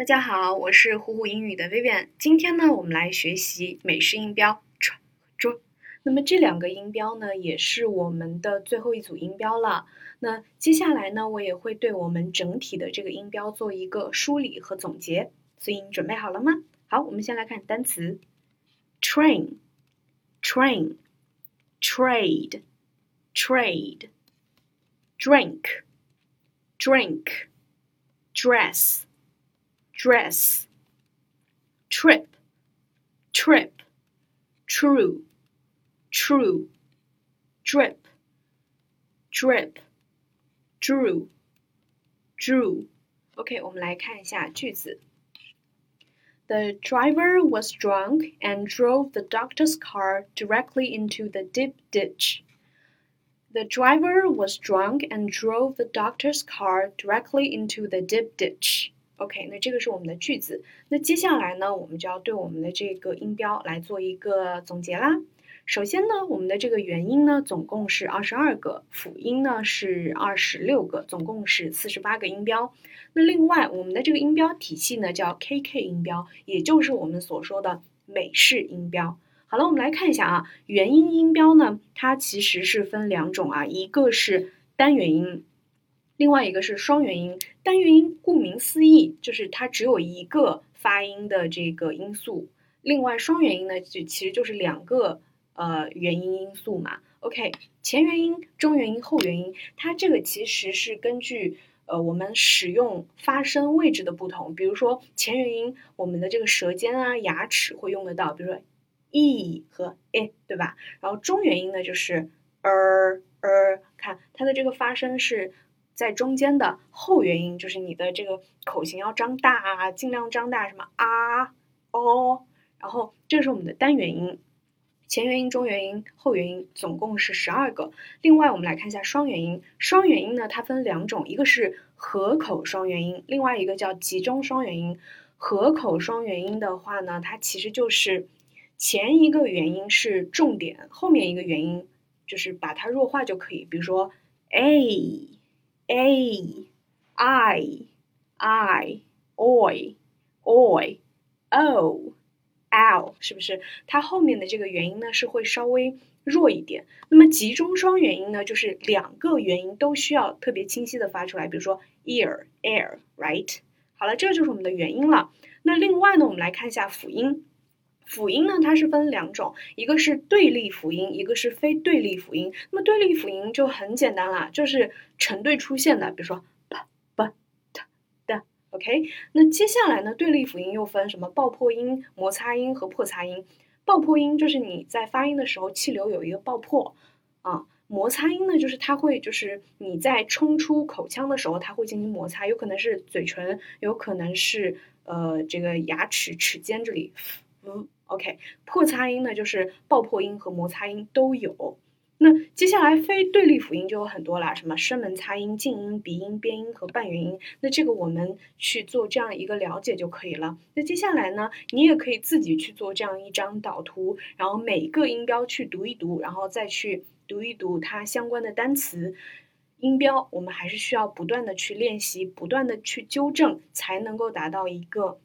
大家好，我是虎虎英语的 Vivian。今天呢，我们来学习美式音标 tr 和 dr。那么这两个音标呢，也是我们的最后一组音标了。那接下来呢，我也会对我们整体的这个音标做一个梳理和总结。所以你准备好了吗？好，我们先来看单词：train、train、trade、trade、drink、drink、dress。dress, trip, trip, true, true, drip, drip, drew, drew. OK，我们来看一下句子。The driver was drunk and drove the doctor's car directly into the deep ditch. The driver was drunk and drove the doctor's car directly into the deep ditch. OK，那这个是我们的句子。那接下来呢，我们就要对我们的这个音标来做一个总结啦。首先呢，我们的这个元音呢，总共是二十二个，辅音呢是二十六个，总共是四十八个音标。那另外，我们的这个音标体系呢叫 KK 音标，也就是我们所说的美式音标。好了，我们来看一下啊，元音音标呢，它其实是分两种啊，一个是单元音。另外一个是双元音，单元音顾名思义就是它只有一个发音的这个音素，另外双元音呢就其实就是两个呃元音因素嘛。OK，前元音、中元音、后元音，它这个其实是根据呃我们使用发声位置的不同，比如说前元音，我们的这个舌尖啊、牙齿会用得到，比如说 e 和 e，对吧？然后中元音呢就是 er er，看它的这个发声是。在中间的后元音就是你的这个口型要张大啊，尽量张大，什么啊、哦，然后这是我们的单元音，前元音、中元音、后元音总共是十二个。另外我们来看一下双元音，双元音呢它分两种，一个是合口双元音，另外一个叫集中双元音。合口双元音的话呢，它其实就是前一个元音是重点，后面一个元音就是把它弱化就可以，比如说 a。A, i, i, oi, oi, o, l，是不是？它后面的这个元音呢是会稍微弱一点。那么集中双元音呢，就是两个元音都需要特别清晰的发出来，比如说 ear, air，right？好了，这就是我们的元音了。那另外呢，我们来看一下辅音。辅音呢，它是分两种，一个是对立辅音，一个是非对立辅音。那么对立辅音就很简单啦，就是成对出现的，比如说 p、b、t、的，OK。那接下来呢，对立辅音又分什么爆破音、摩擦音和破擦音。爆破音就是你在发音的时候气流有一个爆破啊，摩擦音呢就是它会就是你在冲出口腔的时候它会进行摩擦，有可能是嘴唇，有可能是呃这个牙齿齿尖这里，嗯。OK，破擦音呢，就是爆破音和摩擦音都有。那接下来非对立辅音就有很多啦，什么声门擦音、静音、鼻音、边音和半元音。那这个我们去做这样一个了解就可以了。那接下来呢，你也可以自己去做这样一张导图，然后每个音标去读一读，然后再去读一读它相关的单词、音标。我们还是需要不断的去练习，不断的去纠正，才能够达到一个。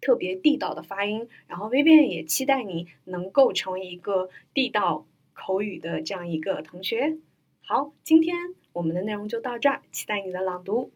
特别地道的发音，然后 Vivian 也期待你能够成为一个地道口语的这样一个同学。好，今天我们的内容就到这儿，期待你的朗读。